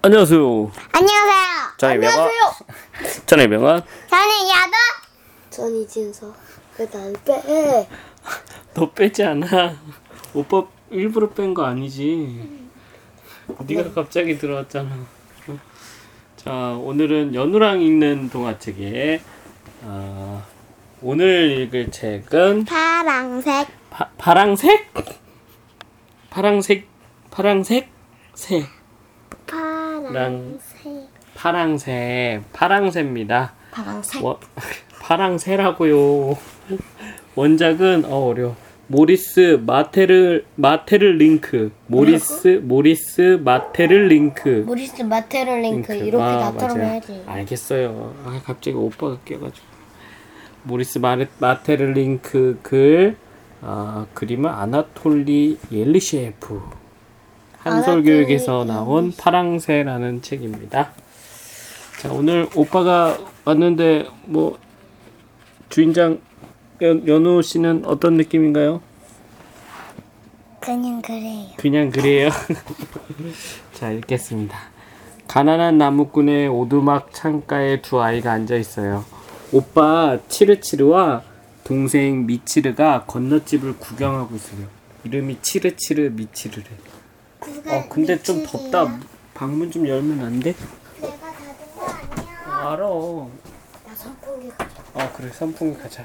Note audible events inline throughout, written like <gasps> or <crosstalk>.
안녕하세요. 안녕하세요. 저의 명은 저의 명은 저는 야도. 전 이진서. 왜날 빼? 너 빼지 않아. 오빠 일부러 뺀 거 아니지. 네가 갑자기 들어왔잖아. 어? 자 오늘은 연우랑 읽는 동화책에 아, 오늘 읽을 책은 파랑색. 파, 파랑색? 파랑색 파랑색 새 파랑색. 파랑새 파랑새입니다. 파랑색. 원, <laughs> 파랑새라고요. 원작은 어 어려. 모리스 마테르 마테르 링크. 모리스 모리스 마테르 링크. 모리스 마테르 링크. 이렇게 아, 나처럼 맞아요. 해야지. 알겠어요. 아 갑자기 오빠가 깨가지고. 모리스 마르, 마테르 링크 글. 아 그림은 아나톨리 옐리셰프. 한솔교육에서 아나톨리 나온 파랑새라는 책입니다. 자 오늘 오빠가 왔는데 뭐 주인장 연, 연우 씨는 어떤 느낌인가요? 그냥 그래요. 그냥 그래요. <laughs> 자, 읽겠습니다. 가난한 나무꾼의 오두막 창가에 두 아이가 앉아 있어요. 오빠 치르치르와 동생 미치르가 건너집을 구경하고 있어요. 이름이 치르치르 미치르래. 어, 근데 좀 덥다. 방문 좀 열면 안 돼? 내가 닫은 거 아니야. 알아. 야 선풍기 가자. 어, 그래. 선풍기 가자.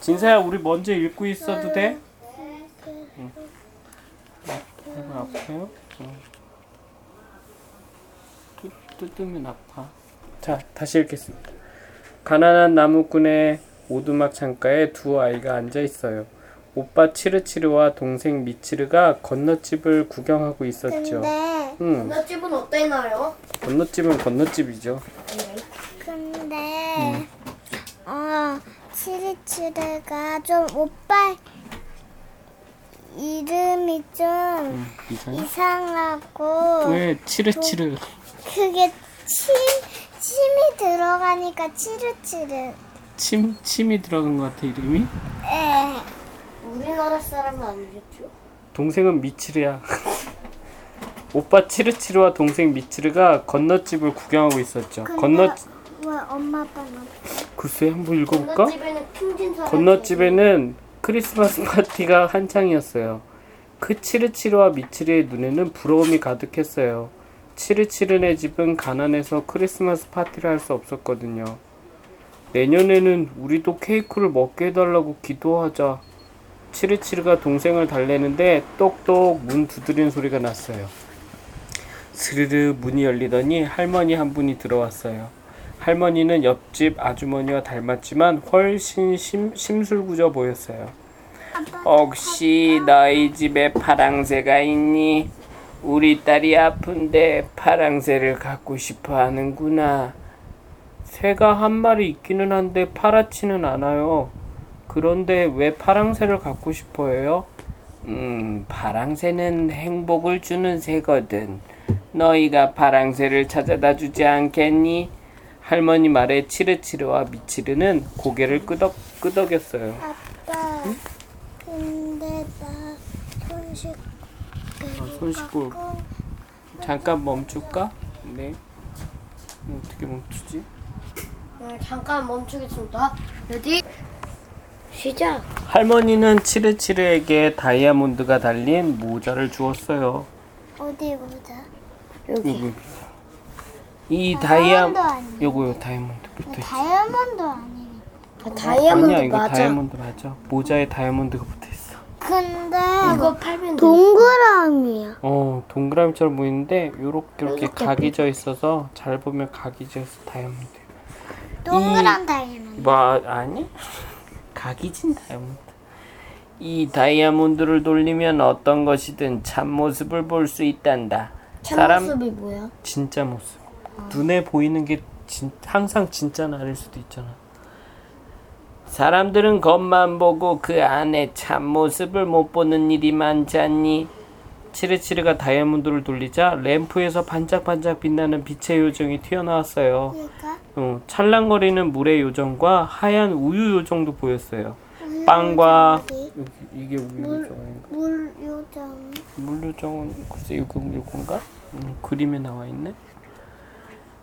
진서야, 우리 먼저 읽고 있어도 돼? 응. 아파요? 어. 뜯, 뜯으면 아파. 자, 다시 읽겠습니다. 가난한 나무꾼의 오두막 창가에 두 아이가 앉아 있어요. 오빠 치르치르와 동생 미치르가 건너집을 구경하고 있었죠. 근데 응, 너 집은 어때나요? 건너집은 건너집이죠. 근데 어 치리치르가 좀 오빠 이름이 좀 이상해? 이상하고 왜 치르치르? 그게 침 침이 들어가니까 치르치르. 침 침이 들어간 것 같아 이름이? 에. 우리나라 사람은 아니겠죠? 동생은 미치르야. <laughs> 오빠 치르치르와 동생 미치르가 건너집을 구경하고 있었죠. 근데 건너 왜 엄마 아빠는 글쎄 한번 읽어볼까? 건너집에는 킹진 사람. 건너집에는 크리스마스 파티가 한창이었어요. 그 치르치르와 미치르의 눈에는 부러움이 가득했어요. 치르치르네 집은 가난해서 크리스마스 파티를 할 수 없었거든요. 내년에는 우리도 케이크를 먹게 해달라고 기도하자. 치르치르가 동생을 달래는데 똑똑 문 두드리는 소리가 났어요. 스르르 문이 열리더니 할머니 한 분이 들어왔어요. 할머니는 옆집 아주머니와 닮았지만 훨씬 심, 심술구져 보였어요. 혹시 너희 집에 파랑새가 있니? 우리 딸이 아픈데 파랑새를 갖고 싶어 하는구나. 새가 한 마리 있기는 한데 파랗지는 않아요. 그런데 왜 파랑새를 갖고 싶어 해요? 음, 파랑새는 행복을 주는 새거든. 너희가 파랑새를 찾아다 주지 않겠니? 할머니 말에 치르치르와 미치르는 고개를 끄덕, 끄덕였어요. 아빠. 근데 나 손 씻고. 아, 손 씻고 잠깐 멈출까? 네. 음, 어떻게 멈추지? 네, 잠깐 멈추겠습니다. ready 시작. 할머니는 치르치르에게 다이아몬드가 달린 모자를 주었어요. 어디 보자. 여기. 여기. 이 다이아 다이아몬드 아니야? 요거요 다이아몬드 붙어 있어. 다이아몬드 아니야. 아, 다이아몬드 아니야 이거 맞아. 다이아몬드 맞아. 모자에 다이아몬드가 붙어 있어. 근데 이거 팔면 돼. 동그라미야. 어 동그라미처럼 보이는데 요렇게 이렇게 이렇게 각이 져 있어서 잘 보면 각이 져서 다이아몬드. 동그란 다이아몬드. 뭐 아니? 각이 진 다이아몬드. 이 다이아몬드를 돌리면 어떤 것이든 참 모습을 볼 수 있단다. 사람 참모습이 뭐야? 진짜 모습. 눈에 보이는 게 진, 항상 진짜는 아닐 수도 있잖아. 사람들은 겉만 보고 그 안에 참 모습을 못 보는 일이 많지 않니? 치르치르가 다이아몬드를 돌리자 램프에서 반짝반짝 빛나는 빛의 요정이 튀어나왔어요. 얘가 어, 찰랑거리는 물의 요정과 하얀 우유 요정도 보였어요. 빵과 이게 우유 요정인가? 물 요정. 물 요정은 글쎄 이거 이건가? 음, 그림에 나와 있네.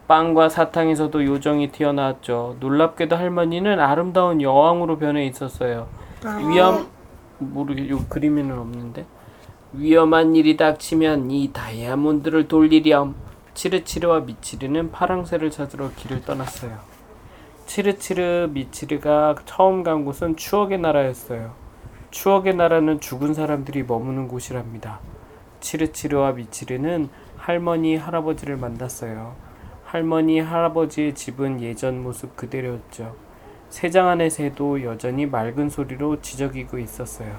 빵과 사탕에서도 요정이 튀어나왔죠. 놀랍게도 할머니는 아름다운 여왕으로 변해 있었어요. 위험 모르게 요 그림에는 없는데 위험한 일이 닥치면 이 다이아몬드를 돌리렴. 치르치르와 미치르는 파랑새를 찾으러 길을 떠났어요. 치르치르 미치르가 처음 간 곳은 추억의 나라였어요. 추억의 나라는 죽은 사람들이 머무는 곳이랍니다. 치르치르와 미치르는 할머니 할아버지를 만났어요. 할머니 할아버지의 집은 예전 모습 그대로였죠. 새장 안의 새도 여전히 맑은 소리로 지저귀고 있었어요.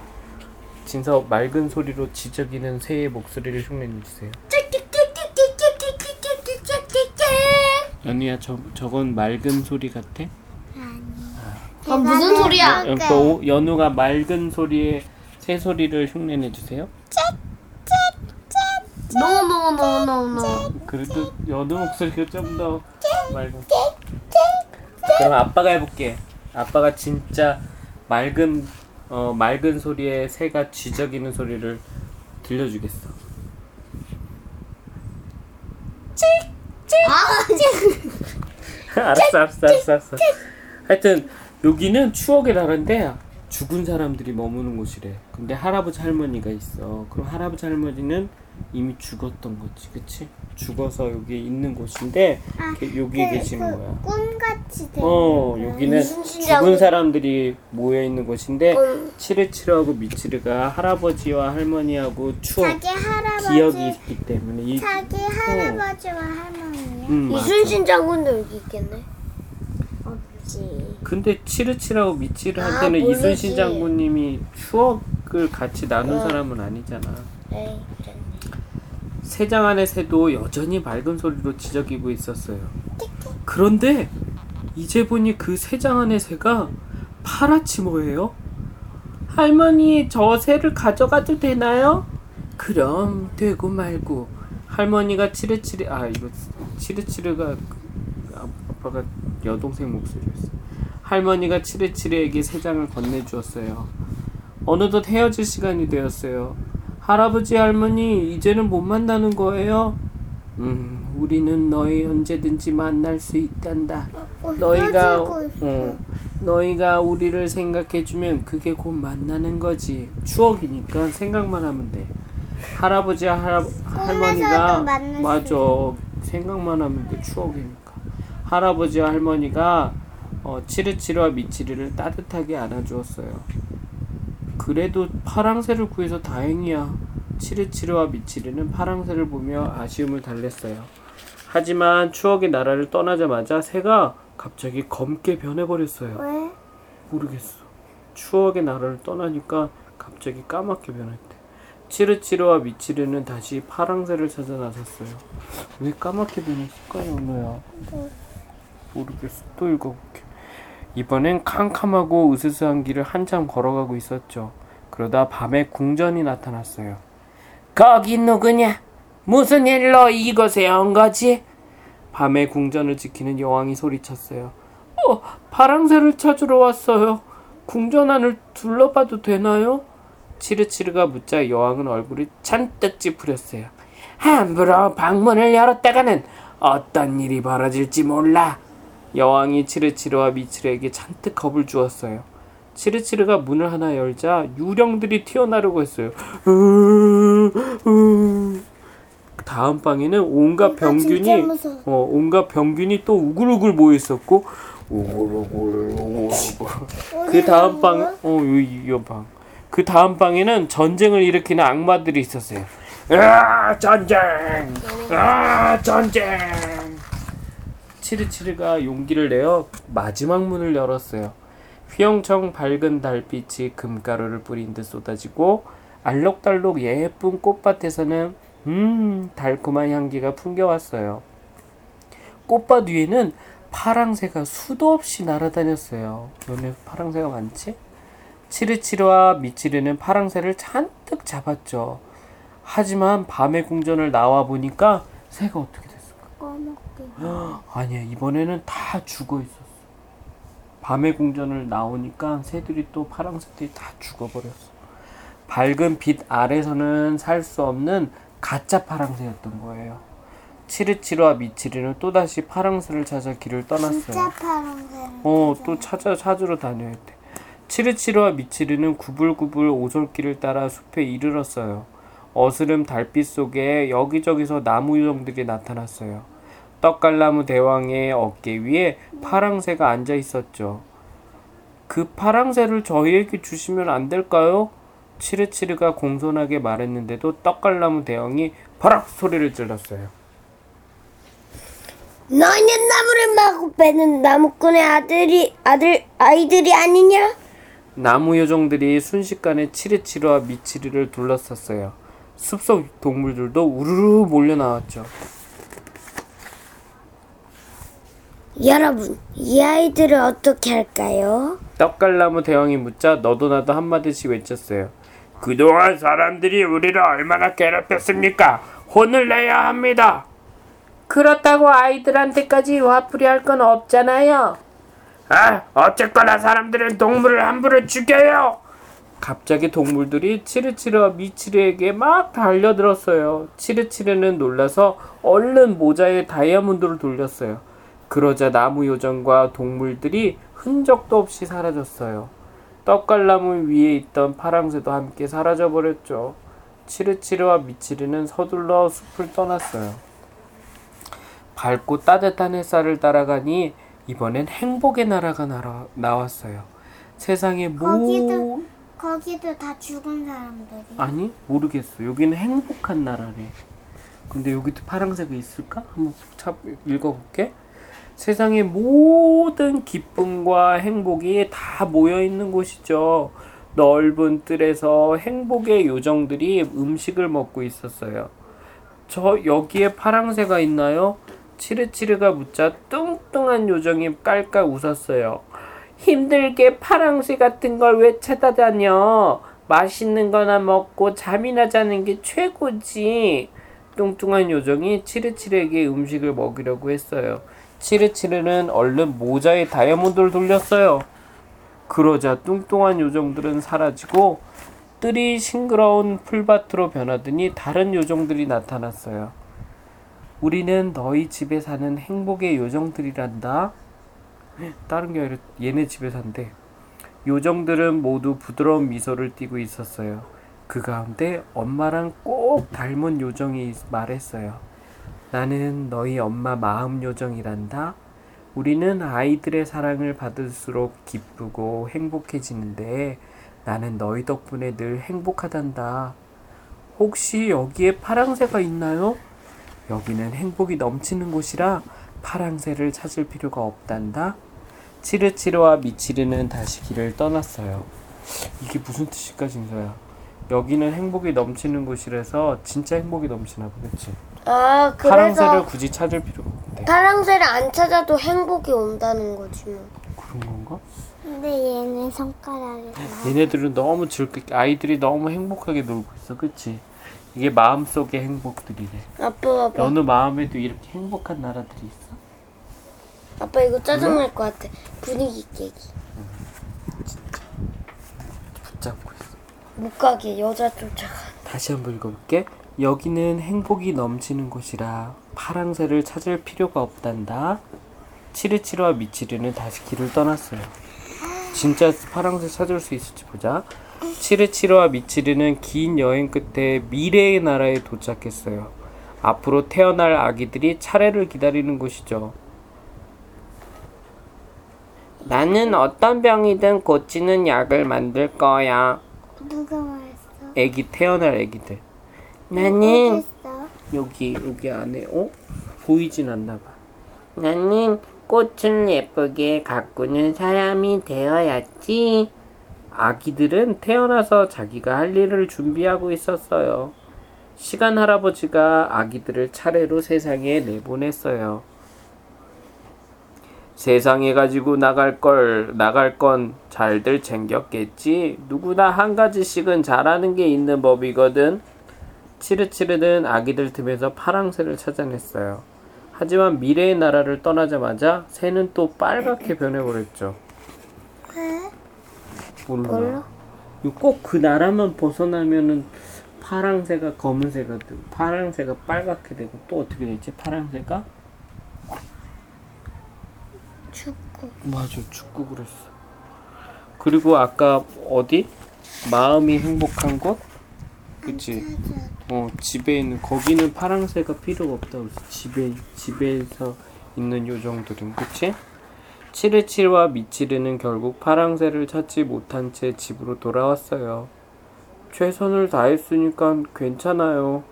진서 맑은 소리로 지저귀는 새의 목소리를 흉내내 주세요. 연우야 저 저건 맑은 소리 같아? 아, 무슨 소리야? 어, 그 오- 연우가 맑은 소리의 새 소리를 흉내내 주세요. 노노노노노. 그래도 연우 목소리가 좀 더 맑은. 그럼 아빠가 해볼게. 아빠가 진짜 맑은 어 맑은 소리의 새가 지저귀는 소리를 들려주겠어. 알았어, 알았어, 알았어, 알았어. 하여튼 여기는 추억의 나라인데 죽은 사람들이 머무는 곳이래. 근데 할아버지 할머니가 있어. 그럼 할아버지 할머니는 이미 죽었던 거지, 그치? 죽어서 여기 있는 곳인데 게- 여기에 계시는 거야. 꿈같이 돼. 어, 여기는 죽은 사람들이 모여 있는 곳인데 음. 치르치르하고 미치르가 할아버지와 할머니하고 추억, 자기 할아버지, 기억이 있기 때문에 이 자기 할아버지와 할머니요. 음. 이순신 장군도 여기 있겠네. 없지. 근데 치르치라고 미치르 할 아, 때는 모르지. 이순신 장군님이 추억을 같이 나눈 어. 사람은 아니잖아. 에이. 새장 안의 새도 여전히 맑은 소리로 지저귀고 있었어요. 그런데 이제 보니 그 새장 안의 새가 파랗지 뭐예요? 할머니 저 새를 가져가도 되나요? 그럼 되고 말고 할머니가 치르치르 아 이거 치르치르가 아빠가 여동생 목소리였어. 할머니가 치르치르에게 새 장을 건네주었어요. 어느덧 헤어질 시간이 되었어요. 할아버지 할머니 이제는 못 만나는 거예요? 음, 우리는 너희 언제든지 만날 수 있단다. 너희가 헤어지고 있어. 어, 너희가 우리를 생각해주면 그게 곧 만나는 거지. 추억이니까 생각만 하면 돼. 할아버지와 할아, 할머니가 맞아 생각만 하면 돼 추억이니까. 할아버지와 할머니가 어, 치르치르와 미치르를 따뜻하게 안아주었어요. 그래도 파랑새를 구해서 다행이야. 치르치르와 미치르는 파랑새를 보며 아쉬움을 달랬어요. 하지만 추억의 나라를 떠나자마자 새가 갑자기 검게 변해버렸어요. 왜? 모르겠어. 추억의 나라를 떠나니까 갑자기 까맣게 변했대. 치르치르와 미치르는 다시 파랑새를 찾아 나섰어요. 왜 까맣게 변했을까요, 오너야? 모르겠어. 또 읽어볼게. 이번엔 캄캄하고 으스스한 길을 한참 걸어가고 있었죠. 그러다 밤에 궁전이 나타났어요. 거기 누구냐? 무슨 일로 이곳에 온 거지? 밤에 궁전을 지키는 여왕이 소리쳤어요. 어, 파랑새를 찾으러 왔어요. 궁전 안을 둘러봐도 되나요? 치르치르가 묻자 여왕은 얼굴이 잔뜩 찌푸렸어요. 함부로 방문을 열었다가는 어떤 일이 벌어질지 몰라. 여왕이 치르치르와 미치르에게 잔뜩 겁을 주었어요. 치르치르가 문을 하나 열자 유령들이 튀어나르고 했어요. 으, 으. 다음 방에는 온갖 병균이. 어, 온갖 병균이 또 우글우글 모여 있었고 우글우글 우글우글 그 다음 방, 어, 이, 이 방. 그 다음 방에는 전쟁을 일으키는 악마들이 있었어요. 아, 전쟁! 아, 전쟁! 치르치르가 용기를 내어 마지막 문을 열었어요. 휘영청 밝은 달빛이 금가루를 뿌린 듯 쏟아지고 알록달록 예쁜 꽃밭에서는 음 달콤한 향기가 풍겨왔어요. 꽃밭 위에는 파랑새가 수도 없이 날아다녔어요. 너네 파랑새가 많지? 치르치르와 미치르는 파랑새를 잔뜩 잡았죠. 하지만 밤의 궁전을 나와 보니까 새가 어떻게? 꺼먹게. <gasps> 아니야 이번에는 다 죽어 있었어. 밤의 궁전을 나오니까 새들이 또 파랑새들이 다 죽어버렸어. 밝은 빛 아래서는 살 수 없는 가짜 파랑새였던 거예요. 치르치르와 미치르는 또다시 파랑새를 찾아 길을 떠났어요. 진짜 파란색. 어, 또 찾아 찾으러 다녀야 돼. 치르치르와 미치르는 구불구불 오솔길을 따라 숲에 이르렀어요. 어스름 달빛 속에 여기저기서 나무 요정들이 나타났어요. 떡갈나무 대왕의 어깨 위에 파랑새가 앉아 있었죠. 그 파랑새를 저희에게 주시면 안 될까요? 치르치르가 공손하게 말했는데도 떡갈나무 대왕이 바락 소리를 질렀어요. 너희는 나무를 마구 베는 나무꾼의 아들이 아들 아이들이 아니냐? 나무 요정들이 순식간에 치르치르와 미치르를 둘러쌌어요. 숲속 동물들도 우르르 몰려 나왔죠. 여러분, 이 아이들을 어떻게 할까요? 떡갈나무 대왕이 묻자 너도 나도 한마디씩 외쳤어요. 그동안 사람들이 우리를 얼마나 괴롭혔습니까? 혼을 내야 합니다. 그렇다고 아이들한테까지 화풀이 할 건 없잖아요. 아, 어쨌거나 사람들은 동물을 함부로 죽여요. 갑자기 동물들이 치르치르와 미치르에게 막 달려들었어요. 치르치르는 놀라서 얼른 모자에 다이아몬드를 돌렸어요. 그러자 나무 요정과 동물들이 흔적도 없이 사라졌어요. 떡갈나무 위에 있던 파랑새도 함께 사라져 버렸죠. 치르치르와 미치르는 서둘러 숲을 떠났어요. 밝고 따뜻한 햇살을 따라가니 이번엔 행복의 나라가 나라, 나왔어요. 세상에 모 거기도 거기도 다 죽은 사람들이. 아니 모르겠어. 여기는 행복한 나라래. 근데 여기도 파랑새가 있을까? 한번 차 읽어볼게. 세상의 모든 기쁨과 행복이 다 모여 있는 곳이죠. 넓은 뜰에서 행복의 요정들이 음식을 먹고 있었어요. 저 여기에 파랑새가 있나요? 치르치르가 묻자 뚱뚱한 요정이 깔깔 웃었어요. 힘들게 파랑새 같은 걸 왜 찾아다녀? 맛있는 거나 먹고 잠이나 자는 게 최고지. 뚱뚱한 요정이 치르치르에게 음식을 먹이려고 했어요. 치르치르는 얼른 모자에 다이아몬드를 돌렸어요. 그러자 뚱뚱한 요정들은 사라지고 뜰이 싱그러운 풀밭으로 변하더니 다른 요정들이 나타났어요. 우리는 너희 집에 사는 행복의 요정들이란다. 다른 게 아니라 얘네 집에 산대. 요정들은 모두 부드러운 미소를 띠고 있었어요. 그 가운데 엄마랑 꼭 닮은 요정이 말했어요. 나는 너희 엄마 마음 요정이란다. 우리는 아이들의 사랑을 받을수록 기쁘고 행복해지는데 나는 너희 덕분에 늘 행복하단다. 혹시 여기에 파랑새가 있나요? 여기는 행복이 넘치는 곳이라 파랑새를 찾을 필요가 없단다. 치르치르와 미치르는 다시 길을 떠났어요. 이게 무슨 뜻일까 진서야? 여기는 행복이 넘치는 곳이라서 진짜 행복이 넘치나 보겠지. 아, 파랑새를 그래서 굳이 찾을 필요가 없대. 파랑새를 안 찾아도 행복이 온다는 거지 뭐. 그런 건가? 근데 얘는 손가락이 나. 얘네들은 너무 즐겁게 아이들이 너무 행복하게 놀고 있어, 그치? 이게 마음속의 행복들이래. 아빠 봐봐. 어느 마음에도 이렇게 행복한 나라들이 있어? 아빠 이거 짜증날 것 같아. 분위기 깨기. 붙잡고 있어. 못 가게 여자 쫓아가. 다시 한번 읽어볼게. 여기는 행복이 넘치는 곳이라 파랑새를 찾을 필요가 없단다. 치르치르와 미치르는 다시 길을 떠났어요. 진짜 파랑새 찾을 수 있을지 보자. 치르치르와 미치르는 긴 여행 끝에 미래의 나라에 도착했어요. 앞으로 태어날 아기들이 차례를 기다리는 곳이죠. 나는 어떤 병이든 고치는 약을 만들 거야. 누가 말했어? 아기 태어날 아기들. 나는 어딨어? 여기 여기 안에 어 보이진 않나 봐. 나는 꽃을 예쁘게 가꾸는 사람이 되어야지. 아기들은 태어나서 자기가 할 일을 준비하고 있었어요. 시간 할아버지가 아기들을 차례로 세상에 내보냈어요. 세상에 가지고 나갈 걸 나갈 건 잘들 챙겼겠지. 누구나 한 가지씩은 잘하는 게 있는 법이거든. 치르치르는 아기들 틈에서 파랑새를 찾아냈어요. 하지만 미래의 나라를 떠나자마자 새는 또 빨갛게 변해버렸죠. 몰라? 꼭 그 나라만 벗어나면은 파랑새가 검은새가 되고 파랑새가 빨갛게 되고 또 어떻게 되지? 파랑새가 죽고. 맞아 축구 그랬어. 그리고 아까 어디 마음이 행복한 곳? 그치? 어 집에 있는 거기는 파랑새가 필요가 없다 집에 집에서 있는 요정들은 그치? 치르치르와 미치르는 결국 파랑새를 찾지 못한 채 집으로 돌아왔어요. 최선을 다했으니까 괜찮아요.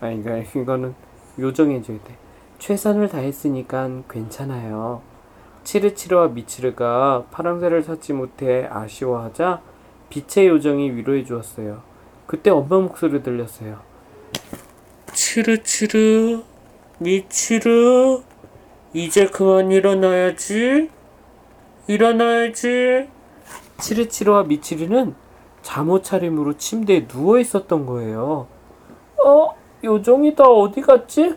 아니 그러니까 이거는 요정해줘야 돼. 최선을 다했으니까 괜찮아요. 치르치르와 미치르가 파랑새를 찾지 못해 아쉬워하자 빛의 요정이 위로해 주었어요. 그때 엄마 목소리 들렸어요. 치르치르, 미치르, 이제 그만 일어나야지. 일어나야지. 치르치르와 미치르는 잠옷 차림으로 침대에 누워 있었던 거예요. 어, 요정이 다 어디 갔지?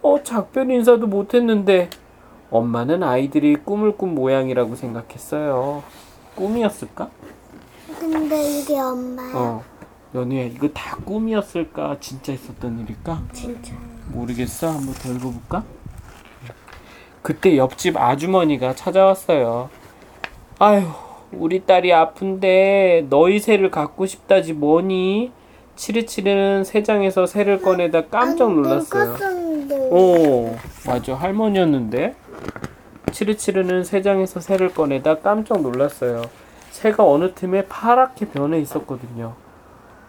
어, 작별 인사도 못 했는데. 엄마는 아이들이 꿈을 꾼 모양이라고 생각했어요. 꿈이었을까? 근데 이게 엄마야. 어. 연우야, 이거 다 꿈이었을까? 진짜 있었던 일일까? 진짜. 모르겠어. 한번 더 읽어볼까? 그때 옆집 아주머니가 찾아왔어요. 아휴, 우리 딸이 아픈데 너희 새를 갖고 싶다지 뭐니? 치르치르는 새장에서 새를 꺼내다 깜짝 놀랐어요. 어, 맞아. 할머니였는데. 치르치르는 새장에서 새를 꺼내다 깜짝 놀랐어요. 새가 어느 틈에 파랗게 변해 있었거든요.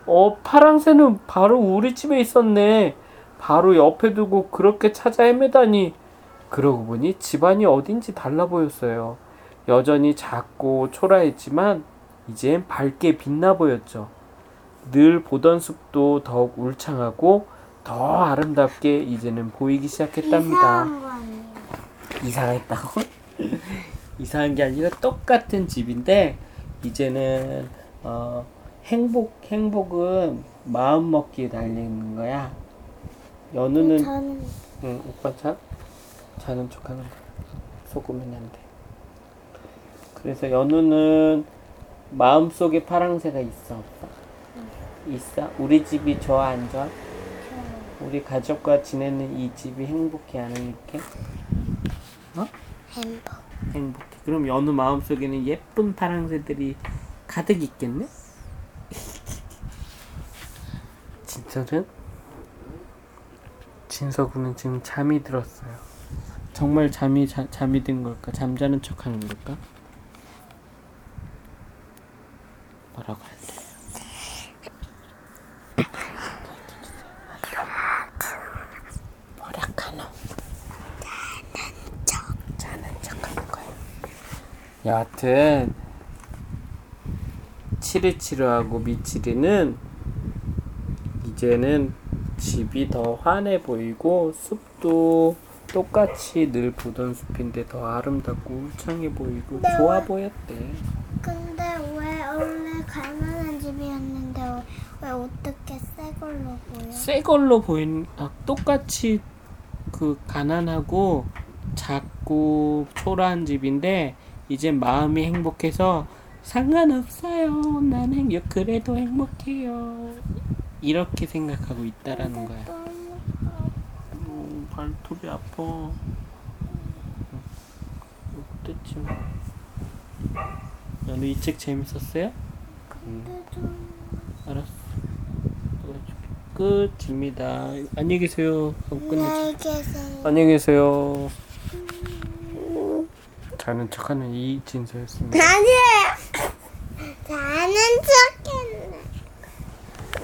어, 파랑새는 바로 우리 집에 있었네. 바로 옆에 두고 그렇게 찾아 헤매다니. 그러고 보니 집안이 어딘지 달라 보였어요. 여전히 작고 초라했지만 이젠 밝게 빛나 보였죠. 늘 보던 숲도 더욱 울창하고 더 아름답게 이제는 보이기 시작했답니다. 거. 이상했다고? <laughs> 이상한 게 아니라 똑같은 집인데 이제는 어, 행복 행복은 마음 먹기에 달려 있는 거야. 연우는 저는 응, 오빠 자 자는 척하는 거야. 속으면 안 돼. 그래서 연우는 마음 속에 파랑새가 있어 없어? 있어? 우리 집이 좋아 안 좋아? 우리 가족과 지내는 이 집이 행복해 안 행복해? 행복. 행복해. 그럼 연우 마음 속에는 예쁜 파랑새들이 가득 있겠네? <laughs> 진짜는? 진서구는 지금 잠이 들었어요. 정말 잠이 자, 잠이 든 걸까? 잠자는 척하는 걸까? 뭐라고 해야 돼? 뭐라카노? 자는 척하는 거야. 여하튼 치르치르하고 미치리는 이제는 집이 더 환해 보이고 숲도 똑같이 늘 보던 숲인데 더 아름답고 울창해 보이고 네. 좋아 보였대. 근데 왜 원래 갈만한 집이었는데 왜, 왜 어떻게 새 걸로 보여? 새 걸로 보인 아, 똑같이 그 가난하고 작고 초라한 집인데 이제 마음이 행복해서 상관없어요. 난 행복 그래도 행복해요. 이렇게 생각하고 있다라는 거야. 음, 발톱이 아파. 됐지 뭐. 너는 이 책 재밌었어요? 좀 알았어. 끝입니다. 안녕히 계세요. 안녕히 계세요. 안녕히 계세요. 자는 척하는 이진서였습니다. 나는 나는 착해.